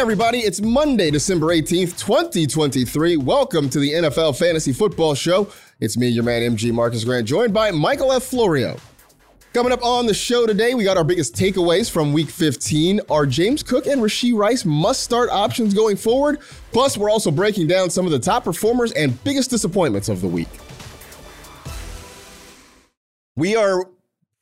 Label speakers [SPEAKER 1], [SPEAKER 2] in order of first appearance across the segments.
[SPEAKER 1] Everybody, it's Monday, December 18th, 2023. Welcome to the NFL Fantasy Football Show. It's me, your man, MG Marcas Grant, joined by Michael F. Florio. Coming up on the show today, we got our biggest takeaways from week 15. Are James Cook and Rashee Rice must start options going forward? Plus, we're also breaking down some of the top performers and biggest disappointments of the week. We are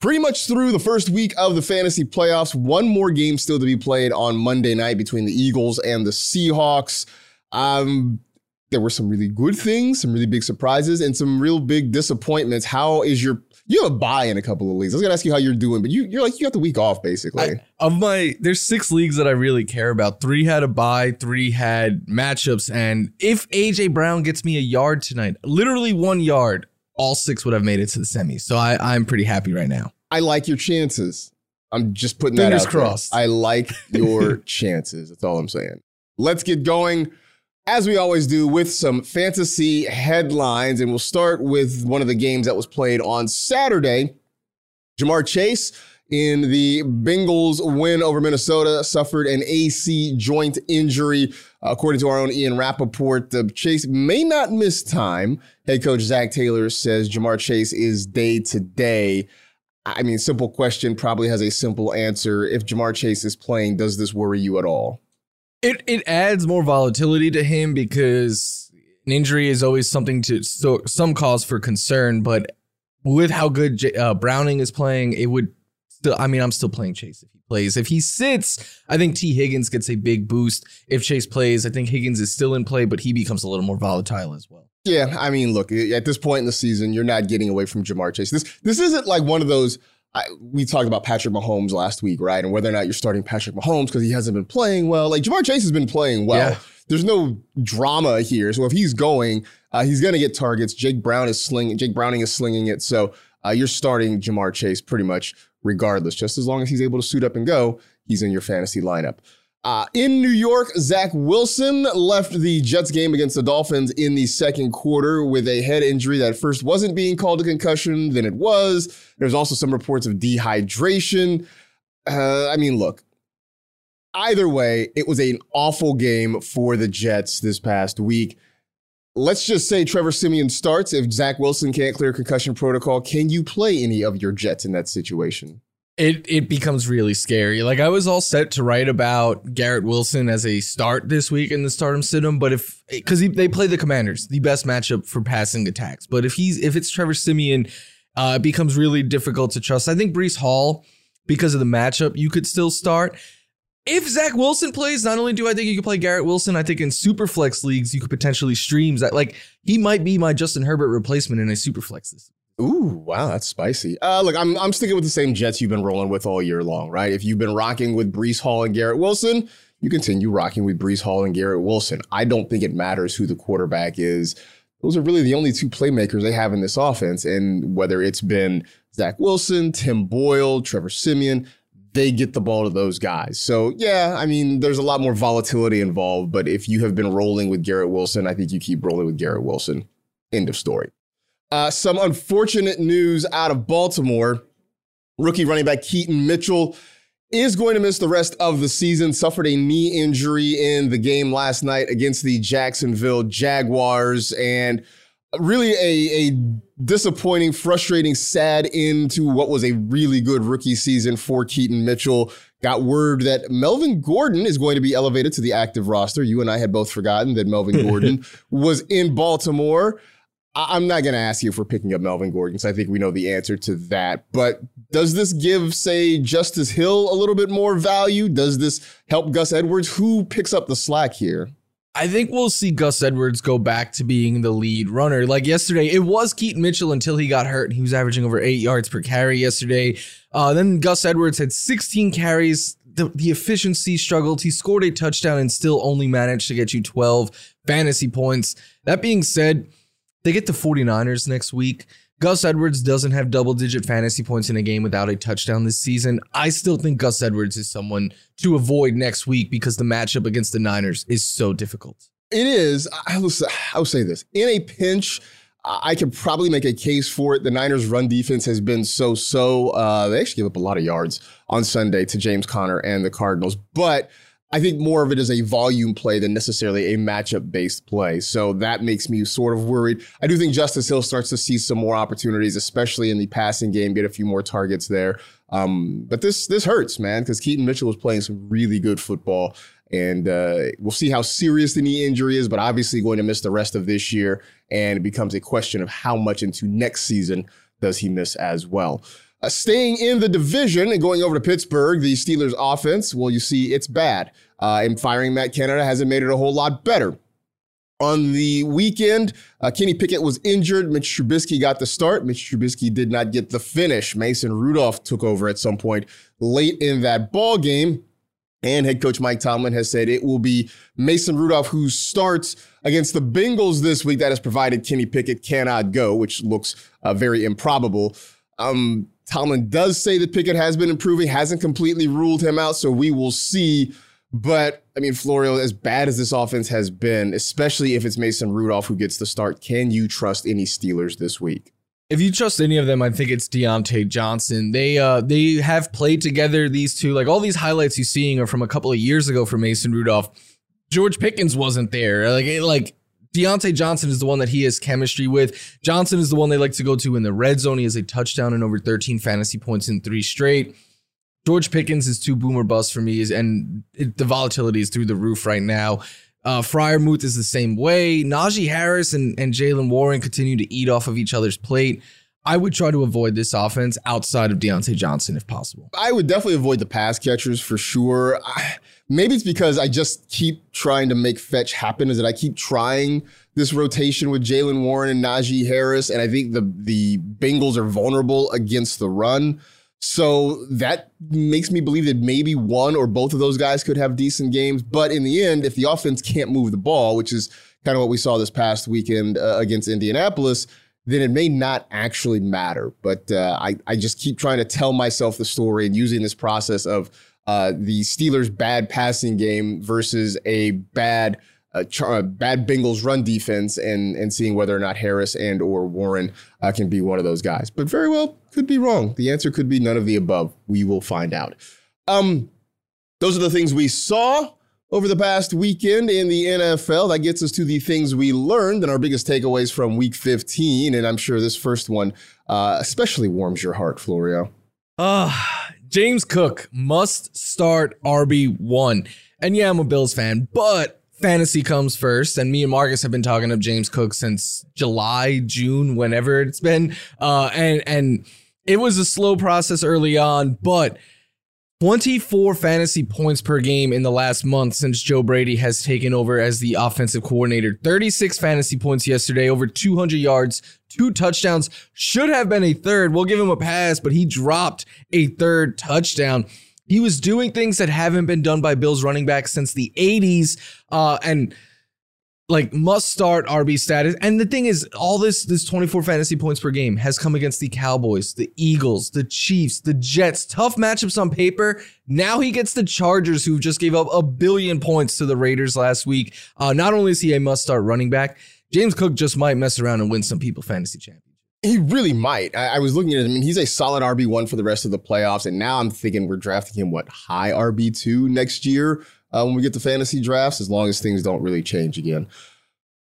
[SPEAKER 1] pretty much through the first week of the fantasy playoffs. One more game still to be played on Monday night between the Eagles and the Seahawks. Um, there were some really good things, some really big surprises, and some real big disappointments. How is your you have a buy in a couple of leagues. I was gonna ask you how you're doing, but you you're like you got the week off basically.
[SPEAKER 2] I, of my there's six leagues that I really care about. Three had a buy, three had matchups, and if AJ Brown gets me a yard tonight, literally one yard, all six would have made it to the semis. So I I'm pretty happy right now.
[SPEAKER 1] I like your chances. I'm just putting
[SPEAKER 2] Fingers
[SPEAKER 1] that out
[SPEAKER 2] crossed.
[SPEAKER 1] There. I like your chances. That's all I'm saying. Let's get going as we always do, with some fantasy headlines. And we'll start with one of the games that was played on Saturday. Ja'Marr Chase in the Bengals win over Minnesota suffered an AC joint injury. according to our own Ian Rapoport, the Chase may not miss time. Head coach Zac Taylor says Ja'Marr Chase is day to day. I mean, simple question probably has a simple answer. If Ja'Marr Chase is playing, does this worry you at all?
[SPEAKER 2] It it adds more volatility to him because an injury is always something to so some cause for concern. But with how good J, uh, Browning is playing, it would still. I mean, I'm still playing Chase if he plays. If he sits, I think Tee Higgins gets a big boost. If Chase plays, I think Higgins is still in play, but he becomes a little more volatile as well.
[SPEAKER 1] Yeah, I mean, look, at this point in the season, you're not getting away from Ja'Marr Chase. This this isn't like one of those I, we talked about Patrick Mahomes last week, right? And whether or not you're starting Patrick Mahomes because he hasn't been playing well. Like Ja'Marr Chase has been playing well. Yeah. There's no drama here. So if he's going, uh, he's going to get targets. Jake Brown is slinging. Jake Browning is slinging it. So uh, you're starting Ja'Marr Chase pretty much regardless. Just as long as he's able to suit up and go, he's in your fantasy lineup. Uh, in New York, Zach Wilson left the Jets game against the Dolphins in the second quarter with a head injury that first wasn't being called a concussion, then it was. There's also some reports of dehydration. Uh, I mean, look, either way, it was an awful game for the Jets this past week. Let's just say Trevor Siemian starts. If Zach Wilson can't clear concussion protocol, can you play any of your Jets in that situation?
[SPEAKER 2] it it becomes really scary. Like I was all set to write about Garrett Wilson as a start this week in the stardom sit but if because they play the Commanders, the best matchup for passing attacks. But if he's if it's Trevor Siemian, uh, it becomes really difficult to trust. I think Breece Hall, because of the matchup, you could still start. If Zach Wilson plays, not only do I think you could play Garrett Wilson, I think in super flex leagues you could potentially stream that. Like he might be my Justin Herbert replacement in a super flex this
[SPEAKER 1] Ooh, wow, that's spicy. Uh, look, I'm I'm sticking with the same Jets you've been rolling with all year long, right? If you've been rocking with Breece Hall and Garrett Wilson, you continue rocking with Breece Hall and Garrett Wilson. I don't think it matters who the quarterback is. Those are really the only two playmakers they have in this offense. And whether it's been Zach Wilson, Tim Boyle, Trevor Siemian, they get the ball to those guys. So, yeah, I mean, there's a lot more volatility involved. But if you have been rolling with Garrett Wilson, I think you keep rolling with Garrett Wilson. End of story. Uh, some unfortunate news out of Baltimore. Rookie running back Keaton Mitchell is going to miss the rest of the season. Suffered a knee injury in the game last night against the Jacksonville Jaguars. And really a, a disappointing, frustrating, sad into what was a really good rookie season for Keaton Mitchell. Got word that Melvin Gordon is going to be elevated to the active roster. You and I had both forgotten that Melvin Gordon was in Baltimore. I'm not going to ask you for picking up Melvin Gordon because I think we know the answer to that. But does this give, say, Justice Hill a little bit more value? Does this help Gus Edwards? Who picks up the slack here?
[SPEAKER 2] I think we'll see Gus Edwards go back to being the lead runner. Like yesterday, it was Keaton Mitchell until he got hurt. He was averaging over eight yards per carry yesterday. Uh, then Gus Edwards had 16 carries. The, the efficiency struggled. He scored a touchdown and still only managed to get you 12 fantasy points. That being said, they get the 49ers next week. Gus Edwards doesn't have double digit fantasy points in a game without a touchdown this season. I still think Gus Edwards is someone to avoid next week because the matchup against the Niners is so difficult.
[SPEAKER 1] It is. I will, I will say this in a pinch, I could probably make a case for it. The Niners' run defense has been so so. Uh, they actually gave up a lot of yards on Sunday to James Conner and the Cardinals, but I think more of it is a volume play than necessarily a matchup based play. So that makes me sort of worried. I do think Justice Hill starts to see some more opportunities, especially in the passing game, get a few more targets there. Um, but this this hurts, man, because Keaton Mitchell was playing some really good football. And uh, we'll see how serious the knee injury is, but obviously going to miss the rest of this year. And it becomes a question of how much into next season does he miss as well. Uh, staying in the division and going over to Pittsburgh, the Steelers offense, well, you see, it's bad. Uh, and firing Matt Canada hasn't made it a whole lot better. On the weekend, uh, Kenny Pickett was injured. Mitch Trubisky got the start. Mitch Trubisky did not get the finish. Mason Rudolph took over at some point late in that ball game. And head coach Mike Tomlin has said it will be Mason Rudolph who starts against the Bengals this week. That has provided Kenny Pickett cannot go, which looks uh, very improbable. Um, Tomlin does say that Pickett has been improving, hasn't completely ruled him out, so we will see. But I mean, Florio, as bad as this offense has been, especially if it's Mason Rudolph who gets the start, can you trust any Steelers this week?
[SPEAKER 2] If you trust any of them, I think it's Diontae Johnson. They uh they have played together. These two, like all these highlights you're seeing, are from a couple of years ago for Mason Rudolph. George Pickens wasn't there. Like it, like Diontae Johnson is the one that he has chemistry with. Johnson is the one they like to go to in the red zone. He has a touchdown and over 13 fantasy points in three straight. George Pickens is two boomer busts for me, and it, the volatility is through the roof right now. Uh, Freiermuth is the same way. Najee Harris and, and Jaylen Warren continue to eat off of each other's plate. I would try to avoid this offense outside of Diontae Johnson if possible.
[SPEAKER 1] I would definitely avoid the pass catchers for sure. I, maybe it's because I just keep trying to make fetch happen. Is that I keep trying this rotation with Jaylen Warren and Najee Harris, and I think the the Bengals are vulnerable against the run. So that makes me believe that maybe one or both of those guys could have decent games. But in the end, if the offense can't move the ball, which is kind of what we saw this past weekend uh, against Indianapolis, then it may not actually matter. But uh, I, I just keep trying to tell myself the story and using this process of uh, the Steelers' bad passing game versus a bad a, char- bad Bengals run defense and and seeing whether or not Harris and or Warren uh, can be one of those guys. But very well could be wrong. The answer could be none of the above. We will find out. Um, those are the things we saw over the past weekend in the NFL. That gets us to the things we learned and our biggest takeaways from Week 15. And I'm sure this first one uh, especially warms your heart, Florio.
[SPEAKER 2] Uh, James Cook must start RB one. And yeah, I'm a Bills fan, but fantasy comes first and me and marcus have been talking to james cook since july june whenever it's been uh and and it was a slow process early on but 24 fantasy points per game in the last month since Joe Brady has taken over as the offensive coordinator. 36 fantasy points yesterday, over 200 yards, two touchdowns. Should have been a third. We'll give him a pass, but he dropped a third touchdown. He was doing things that haven't been done by Bills running backs since the 80s. Uh, and like must start RB status. And the thing is, all this this 24 fantasy points per game has come against the Cowboys, the Eagles, the Chiefs, the Jets. Tough matchups on paper. Now he gets the Chargers, who just gave up a billion points to the Raiders last week. Uh, not only is he a must start running back, James Cook just might mess around and win some people fantasy champions.
[SPEAKER 1] He really might. I, I, was looking at him. I mean, he's a solid RB one for the rest of the playoffs, and now I'm thinking we're drafting him what high RB two next year uh, when we get to fantasy drafts, as long as things don't really change again.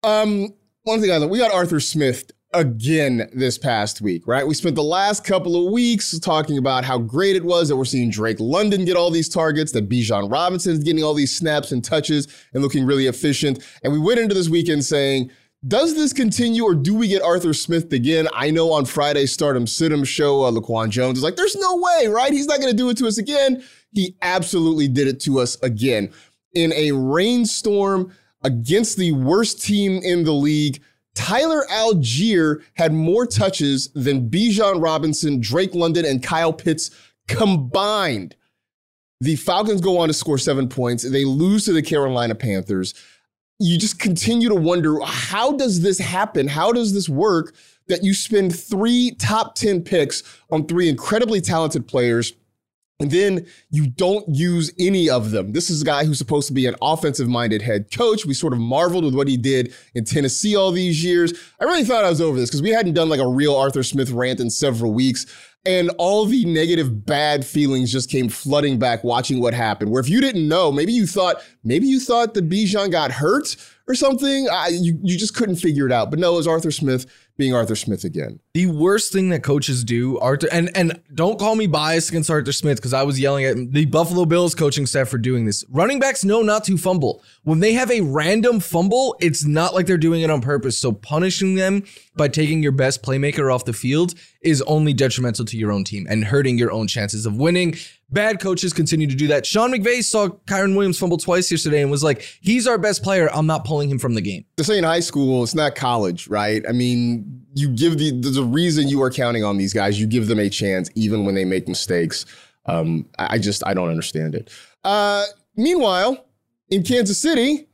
[SPEAKER 1] Um, one thing I learned, we got Arthur Smith again this past week, right? We spent the last couple of weeks talking about how great it was that we're seeing Drake London get all these targets, that Bijan Robinson is getting all these snaps and touches and looking really efficient. And we went into this weekend saying, does this continue or do we get Arthur Smith again? I know on Friday's Start 'Em Sit 'Em show, uh, Laquan Jones is like, there's no way, right? He's not going to do it to us again. He absolutely did it to us again in a rainstorm against the worst team in the league. Tyler Allgeier had more touches than Bijan Robinson, Drake London, and Kyle Pitts combined. The Falcons go on to score seven points. They lose to the Carolina Panthers. You just continue to wonder how does this happen? How does this work that you spend three top 10 picks on three incredibly talented players? And then you don't use any of them. This is a guy who's supposed to be an offensive minded head coach. We sort of marveled with what he did in Tennessee all these years. I really thought I was over this because we hadn't done like a real Arthur Smith rant in several weeks. And all the negative, bad feelings just came flooding back watching what happened. Where if you didn't know, maybe you thought, maybe you thought that Bijan got hurt or something. I, you, you just couldn't figure it out. But no, it was Arthur Smith being Arthur Smith again.
[SPEAKER 2] The worst thing that coaches do, Arthur, and and don't call me biased against Arthur Smith because I was yelling at the Buffalo Bills coaching staff for doing this. Running backs know not to fumble. When they have a random fumble, it's not like they're doing it on purpose. So punishing them by taking your best playmaker off the field is only detrimental to your own team and hurting your own chances of winning. Bad coaches continue to do that. Sean McVay saw Kyren Williams fumble twice yesterday and was like, he's our best player. I'm not pulling him from the game.
[SPEAKER 1] This ain't high school. It's not college, right? I mean, you give the, a reason you are counting on these guys. You give them a chance even when they make mistakes. Um, I just, I don't understand it. Uh, meanwhile, in Kansas City,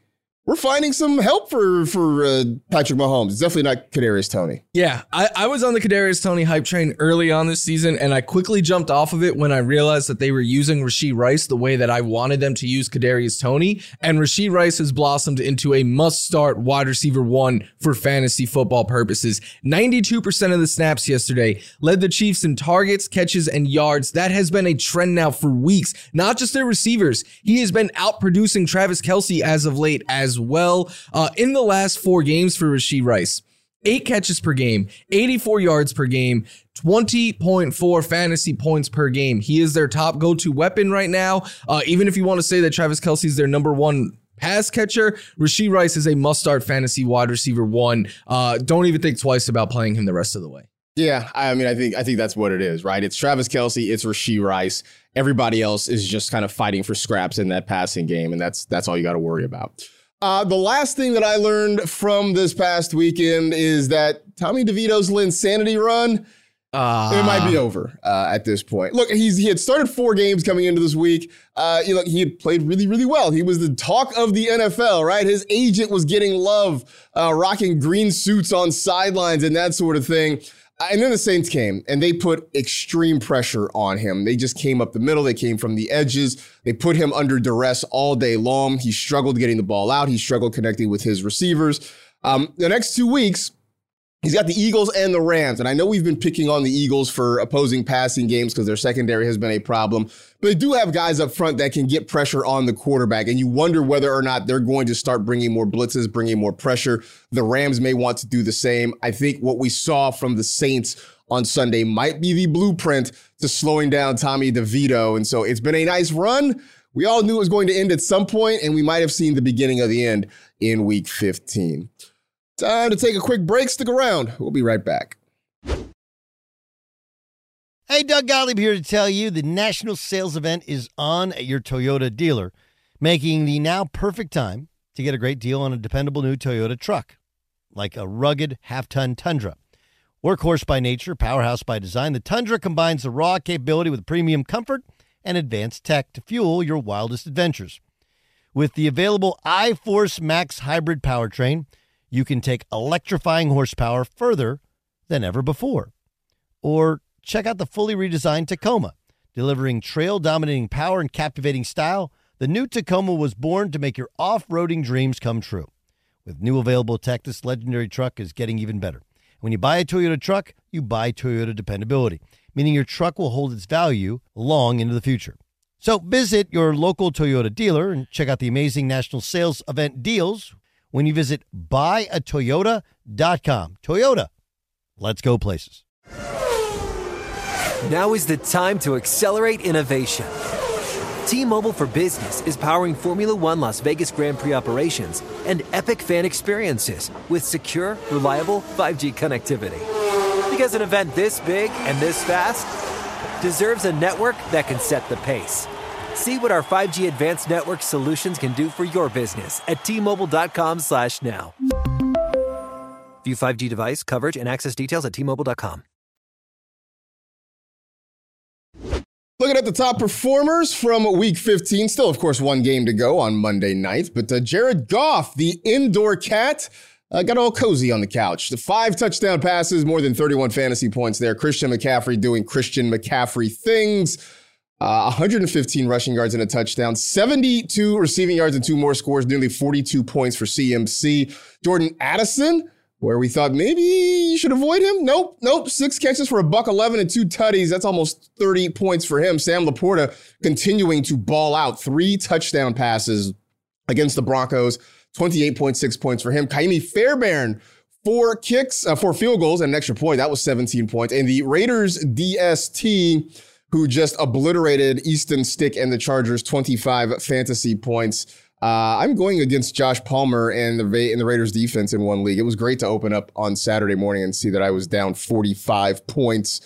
[SPEAKER 1] we're finding some help for for uh, Patrick Mahomes. It's definitely not Kadarius Toney.
[SPEAKER 2] Yeah, I, I was on the Kadarius Toney hype train early on this season, and I quickly jumped off of it when I realized that they were using Rashee Rice the way that I wanted them to use Kadarius Toney. and Rashee Rice has blossomed into a must-start wide receiver one for fantasy football purposes. Ninety-two percent of the snaps yesterday led the Chiefs in targets, catches, and yards. That has been a trend now for weeks. Not just their receivers, he has been outproducing Travis Kelce as of late as as well. Uh, in the last four games for Rashee Rice, eight catches per game, 84 yards per game, 20.4 fantasy points per game. He is their top go to weapon right now. Uh, even if you want to say that Travis Kelce is their number one pass catcher, Rashee Rice is a must start fantasy wide receiver one. Uh, don't even think twice about playing him the rest of the way.
[SPEAKER 1] Yeah, I mean, I think I think that's what it is, right? It's Travis Kelce, it's Rashee Rice. Everybody else is just kind of fighting for scraps in that passing game, and that's that's all you got to worry about. Uh, the last thing that I learned from this past weekend is that Tommy DeVito's insanity run, uh, it might be over uh, at this point. Look, he's he had started four games coming into this week. Uh, you know, he had played really, really well. He was the talk of the NFL, right? His agent was getting love, uh, rocking green suits on sidelines and that sort of thing. And then the Saints came and they put extreme pressure on him. They just came up the middle, they came from the edges. They put him under duress all day long. He struggled getting the ball out, he struggled connecting with his receivers. Um, the next two weeks, He's got the Eagles and the Rams. And I know we've been picking on the Eagles for opposing passing games because their secondary has been a problem. But they do have guys up front that can get pressure on the quarterback. And you wonder whether or not they're going to start bringing more blitzes, bringing more pressure. The Rams may want to do the same. I think what we saw from the Saints on Sunday might be the blueprint to slowing down Tommy DeVito. And so it's been a nice run. We all knew it was going to end at some point, and we might have seen the beginning of the end in week 15. Time to take a quick break. Stick around. We'll be right back.
[SPEAKER 3] Hey, Doug Gottlieb here to tell you the national sales event is on at your Toyota dealer, making the now perfect time to get a great deal on a dependable new Toyota truck, like a rugged half ton Tundra. Workhorse by nature, powerhouse by design, the Tundra combines the raw capability with premium comfort and advanced tech to fuel your wildest adventures. With the available iForce Max hybrid powertrain, you can take electrifying horsepower further than ever before. Or check out the fully redesigned Tacoma. Delivering trail dominating power and captivating style, the new Tacoma was born to make your off roading dreams come true. With new available tech, this legendary truck is getting even better. When you buy a Toyota truck, you buy Toyota dependability, meaning your truck will hold its value long into the future. So visit your local Toyota dealer and check out the amazing national sales event deals when you visit buyatoyota.com. Toyota, let's go places.
[SPEAKER 4] Now is the time to accelerate innovation. T-Mobile for Business is powering Formula One Las Vegas Grand Prix operations and epic fan experiences with secure, reliable 5G connectivity. Because an event this big and this fast deserves a network that can set the pace. See what our 5G advanced network solutions can do for your business at T-Mobile.com/now. View 5G device coverage and access details at T-Mobile.com.
[SPEAKER 1] Looking at the top performers from week 15, still, of course, one game to go on Monday night. But uh, Jared Goff, the indoor cat, uh, got all cozy on the couch. The five touchdown passes, more than 31 fantasy points there. Christian McCaffrey doing Christian McCaffrey things. Uh, 115 rushing yards and a touchdown, 72 receiving yards and two more scores, nearly 42 points for CMC. Jordan Addison, where we thought maybe you should avoid him. Nope, nope. Six catches for a buck 11 and two tutties. That's almost 30 points for him. Sam LaPorta continuing to ball out. Three touchdown passes against the Broncos. 28.6 points for him. Ka'imi Fairbairn, four kicks, uh, four field goals and an extra point. That was 17 points. And the Raiders DST, who just obliterated Easton Stick and the Chargers, 25 fantasy points. Uh, I'm going against Josh Palmer and the and the Raiders defense in one league. It was great to open up on Saturday morning and see that I was down 45 points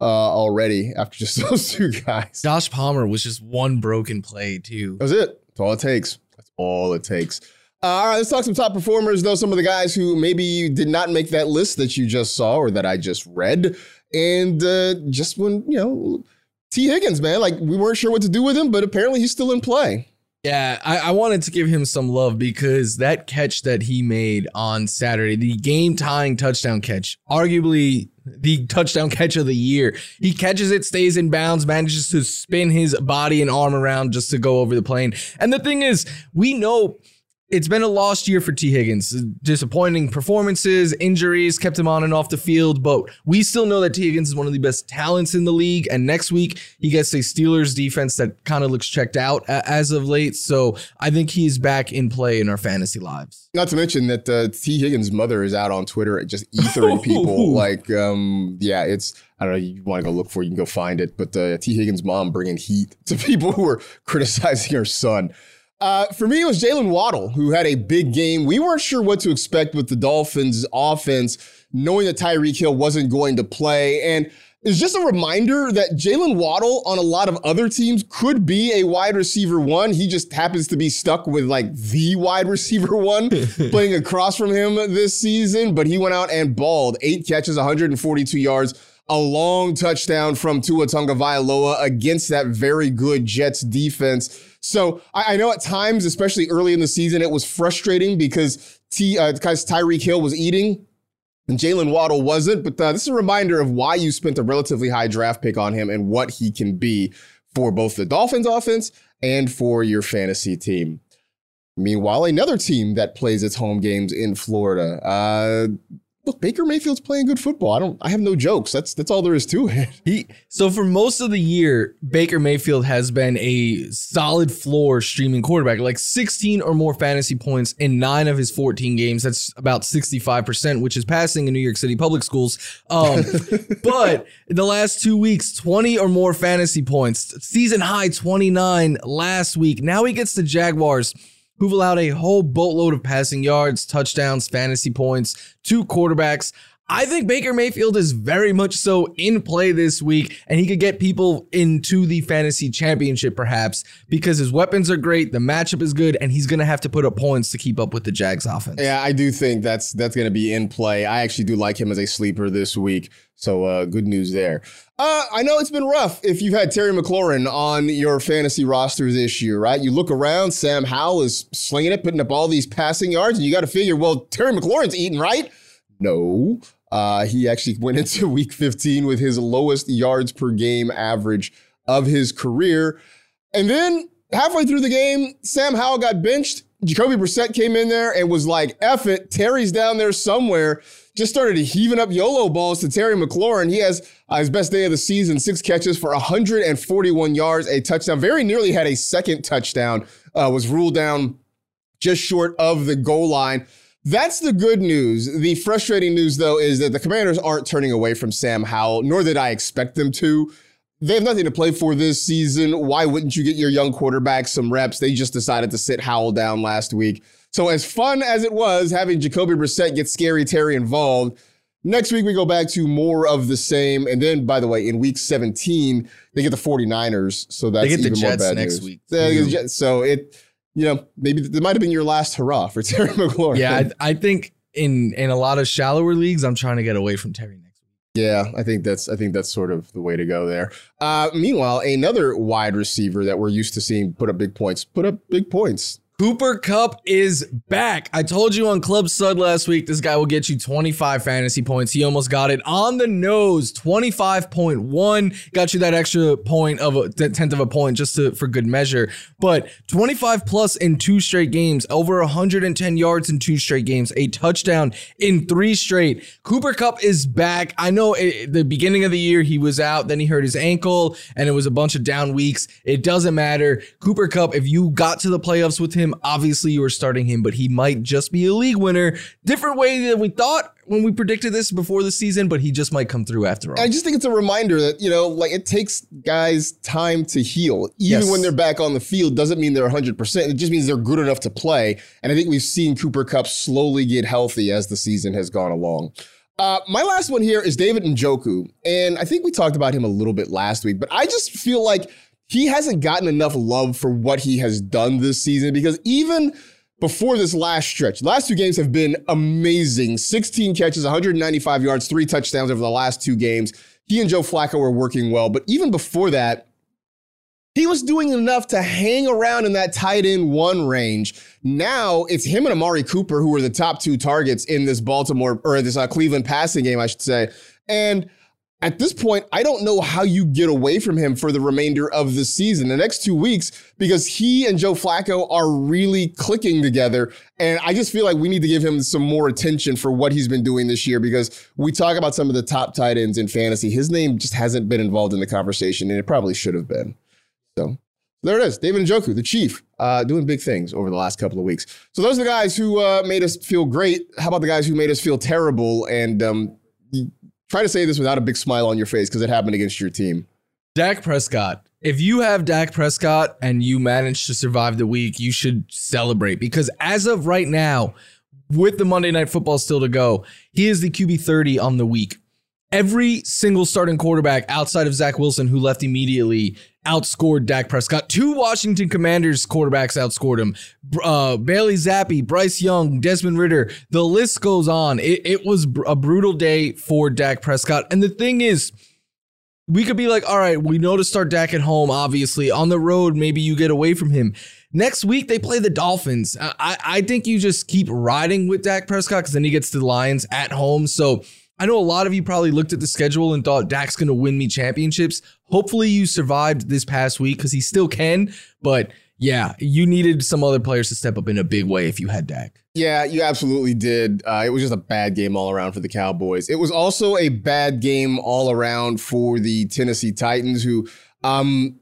[SPEAKER 1] uh, already after just those two guys.
[SPEAKER 2] Josh Palmer was just one broken play too.
[SPEAKER 1] That was it. That's all it takes. That's all it takes. Uh, all right, let's talk some top performers, though. Some of the guys who maybe did not make that list that you just saw or that I just read. And uh, just when, you know, Tee Higgins, man, like we weren't sure what to do with him, but apparently he's still in play.
[SPEAKER 2] Yeah, I, I, wanted to give him some love because that catch that he made on Saturday, the game tying touchdown catch, arguably the touchdown catch of the year. He catches it, stays in bounds, manages to spin his body and arm around just to go over the plane. And the thing is, we know it's been a lost year for Tee Higgins. Disappointing performances, injuries kept him on and off the field, but we still know that Tee Higgins is one of the best talents in the league. And next week, he gets a Steelers defense that kind of looks checked out as of late. So I think he's back in play in our fantasy lives.
[SPEAKER 1] Not to mention that uh, Tee Higgins' mother is out on Twitter just ethering people. like, um, yeah, it's. I don't know. You want to go look for it, you can go find it. But uh, Tee Higgins' mom bringing heat to people who are criticizing her son. Uh, for me, it was Jalen Waddle who had a big game. We weren't sure what to expect with the Dolphins' offense, knowing that Tyreek Hill wasn't going to play. And it's just a reminder that Jalen Waddle on a lot of other teams could be a wide receiver one. He just happens to be stuck with like the wide receiver one playing across from him this season. But he went out and balled eight catches, 142 yards a long touchdown from Tua Tagovailoa against that very good Jets defense. So I, I, know at times, especially early in the season, it was frustrating because T uh, because Tyreek Hill was eating and Jalen Waddle wasn't. But uh, this is a reminder of why you spent a relatively high draft pick on him and what he can be for both the Dolphins offense and for your fantasy team. Meanwhile, another team that plays its home games in Florida, uh, look, Baker Mayfield's playing good football. I don't I have no jokes. That's that's all there is to it.
[SPEAKER 2] He so for most of the year, Baker Mayfield has been a solid floor streaming quarterback, like 16 or more fantasy points in 9 of his 14 games. That's about 65%, which is passing in New York City public schools. Um, but in the last 2 weeks, 20 or more fantasy points. Season high 29 last week. Now he gets the Jaguars who've allowed a whole boatload of passing yards, touchdowns, fantasy points, two quarterbacks. I think Baker Mayfield is very much so in play this week, and he could get people into the fantasy championship perhaps because his weapons are great, the matchup is good, and he's going to have to put up points to keep up with the Jags offense.
[SPEAKER 1] Yeah, I do think that's that's going to be in play. I actually do like him as a sleeper this week. So uh, good news there. Uh, I know it's been rough if you've had Terry McLaurin on your fantasy roster this year, right? You look around, Sam Howell is slinging it, putting up all these passing yards, and you got to figure, well, Terry McLaurin's eating, right? No. Uh, he actually went into week 15 with his lowest yards per game average of his career. And then halfway through the game, Sam Howell got benched. Jacoby Brissett came in there and was like, F it, Terry's down there somewhere. Just started heaving up YOLO balls to Terry McLaurin. He has uh, his best day of the season, six catches for 141 yards, a touchdown. Very nearly had a second touchdown, uh, was ruled down just short of the goal line. That's the good news. The frustrating news, though, is that the commanders aren't turning away from Sam Howell, nor did I expect them to. They have nothing to play for this season. Why wouldn't you get your young quarterback some reps? They just decided to sit Howell down last week. So, as fun as it was having Jacoby Brissett get Scary Terry involved, next week we go back to more of the same. And then, by the way, in week 17, they get the 49ers. So that's
[SPEAKER 2] they get the
[SPEAKER 1] even more
[SPEAKER 2] Jets
[SPEAKER 1] bad
[SPEAKER 2] next
[SPEAKER 1] news.
[SPEAKER 2] week.
[SPEAKER 1] They get the Jets. So it you know, maybe that might have been your last hurrah for Terry McLaurin.
[SPEAKER 2] Yeah, I, I think in in a lot of shallower leagues, I'm trying to get away from Terry next week.
[SPEAKER 1] Yeah, I think that's I think that's sort of the way to go there. Uh, meanwhile, another wide receiver that we're used to seeing put up big points, put up big points.
[SPEAKER 2] Cooper Kupp is back. I told you on Club Sud last week, this guy will get you 25 fantasy points. He almost got it on the nose, 25.1. Got you that extra point of a tenth of a point just to, for good measure. But 25 plus in two straight games, over 110 yards in two straight games, a touchdown in three straight. Cooper Kupp is back. I know the beginning of the year he was out, then he hurt his ankle, and it was a bunch of down weeks. It doesn't matter. Cooper Kupp, if you got to the playoffs with him, obviously you were starting him, but he might just be a league winner. Different way than we thought when we predicted this before the season, but he just might come through after all.
[SPEAKER 1] I just think it's a reminder that, you know, like it takes guys time to heal. Even
[SPEAKER 2] Yes.
[SPEAKER 1] when they're back on the field doesn't mean they're 100%. It just means they're good enough to play. And I think we've seen Cooper Kupp slowly get healthy as the season has gone along. Uh, my last one here is David Njoku. And I think we talked about him a little bit last week, but I just feel like he hasn't gotten enough love for what he has done this season because even before this last stretch, last two games have been amazing 16 catches, 195 yards, three touchdowns over the last two games. He and Joe Flacco were working well. But even before that, he was doing enough to hang around in that tight end one range. Now it's him and Amari Cooper who are the top two targets in this Baltimore or this uh, Cleveland passing game, I should say. And at this point, I don't know how you get away from him for the remainder of the season, the next two weeks, because he and Joe Flacco are really clicking together. And I just feel like we need to give him some more attention for what he's been doing this year because we talk about some of the top tight ends in fantasy. His name just hasn't been involved in the conversation, and it probably should have been. So there it is. David Njoku, the chief, uh, doing big things over the last couple of weeks. So those are the guys who uh, made us feel great. How about the guys who made us feel terrible? And um, try to say this without a big smile on your face because it happened against your team.
[SPEAKER 2] Dak Prescott. If you have Dak Prescott and you manage to survive the week, you should celebrate because as of right now, with the Monday Night Football still to go, he is the QB 30 on the week. Every single starting quarterback outside of Zach Wilson, who left immediately, outscored Dak Prescott. Two Washington Commanders quarterbacks outscored him. Uh, Bailey Zappe, Bryce Young, Desmond Ridder. The list goes on. It, it was a brutal day for Dak Prescott. And the thing is, we could be like, all right, we know to start Dak at home, obviously. On the road, maybe you get away from him. Next week, they play the Dolphins. I, I think you just keep riding with Dak Prescott because then he gets to the Lions at home. So I know a lot of you probably looked at the schedule and thought Dak's going to win me championships. Hopefully, you survived this past week because he still can. But yeah, you needed some other players to step up in a big way if you had Dak.
[SPEAKER 1] Yeah, you absolutely did. Uh, it was just a bad game all around for the Cowboys. It was also a bad game all around for the Tennessee Titans, who um,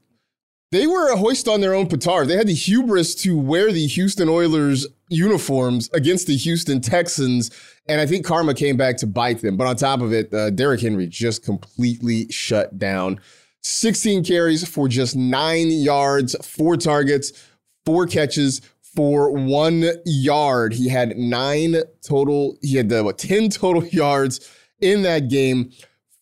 [SPEAKER 1] they were a hoist on their own petard. They had the hubris to wear the Houston Oilers uniforms against the Houston Texans, and I think karma came back to bite them. But on top of it, uh, Derrick Henry just completely shut down. 16 carries for just nine yards, four targets, four catches for one yard. He had nine total, he had the what, 10 total yards in that game.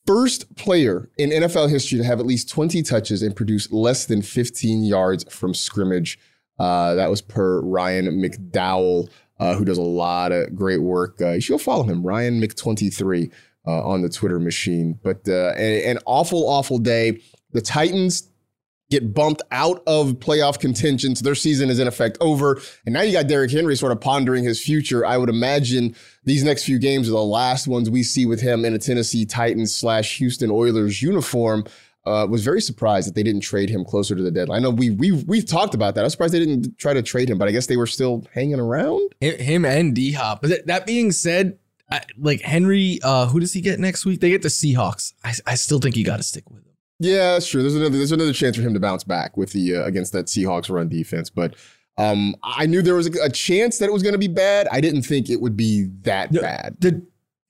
[SPEAKER 1] First player in NFL history to have at least 20 touches and produce less than 15 yards from scrimmage. Uh, that was per Ryan McDowell, uh, who does a lot of great work. Uh, you should follow him, Ryan Mc23 uh, on the Twitter machine. But uh, an awful, awful day. The Titans get bumped out of playoff contention. So their season is in effect over. And now you got Derrick Henry sort of pondering his future. I would imagine these next few games are the last ones we see with him in a Tennessee Titans slash Houston Oilers uniform. Uh, was very surprised that they didn't trade him closer to the deadline. I know we we we've talked about that. I was surprised they didn't try to trade him, but I guess they were still hanging around.
[SPEAKER 2] Him and D Hop. But that being said, I, like Henry, uh, who does he get next week? They get the Seahawks. I, I still think you got to stick with.
[SPEAKER 1] Yeah, that's true. There's another there's another chance for him to bounce back with the uh, against that Seahawks run defense, but um, I knew there was a, a chance that it was going to be bad. I didn't think it would be that
[SPEAKER 2] the,
[SPEAKER 1] bad.
[SPEAKER 2] The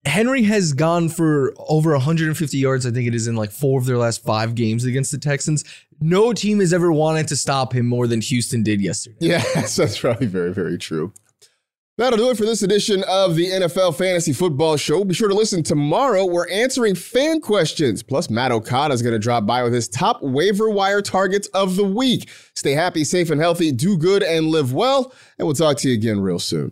[SPEAKER 2] Henry has gone for over 150 yards. I think it is in like four of their last five games against the Texans. No team has ever wanted to stop him more than Houston did yesterday.
[SPEAKER 1] Yeah, that's probably very very true. That'll do it for this edition of the NFL Fantasy Football Show. Be sure to listen tomorrow. We're answering fan questions. Plus, Matt Okada is going to drop by with his top waiver wire targets of the week. Stay happy, safe, and healthy. Do good and live well. And we'll talk to you again real soon.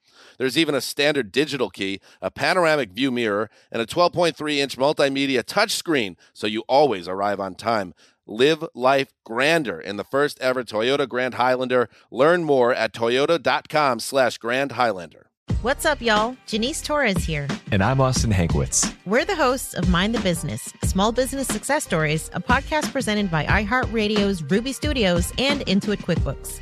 [SPEAKER 5] There's even a standard digital key, a panoramic view mirror, and a 12.3 inch multimedia touchscreen, so you always arrive on time. Live life grander in the first ever Toyota Grand Highlander. Learn more at toyota.com slash Grand Highlander.
[SPEAKER 6] What's up, y'all? Janice Torres here.
[SPEAKER 7] And I'm Austin Hankwitz.
[SPEAKER 6] We're the hosts of Mind the Business, Small Business Success Stories, a podcast presented by iHeartRadio's Ruby Studios and Intuit QuickBooks.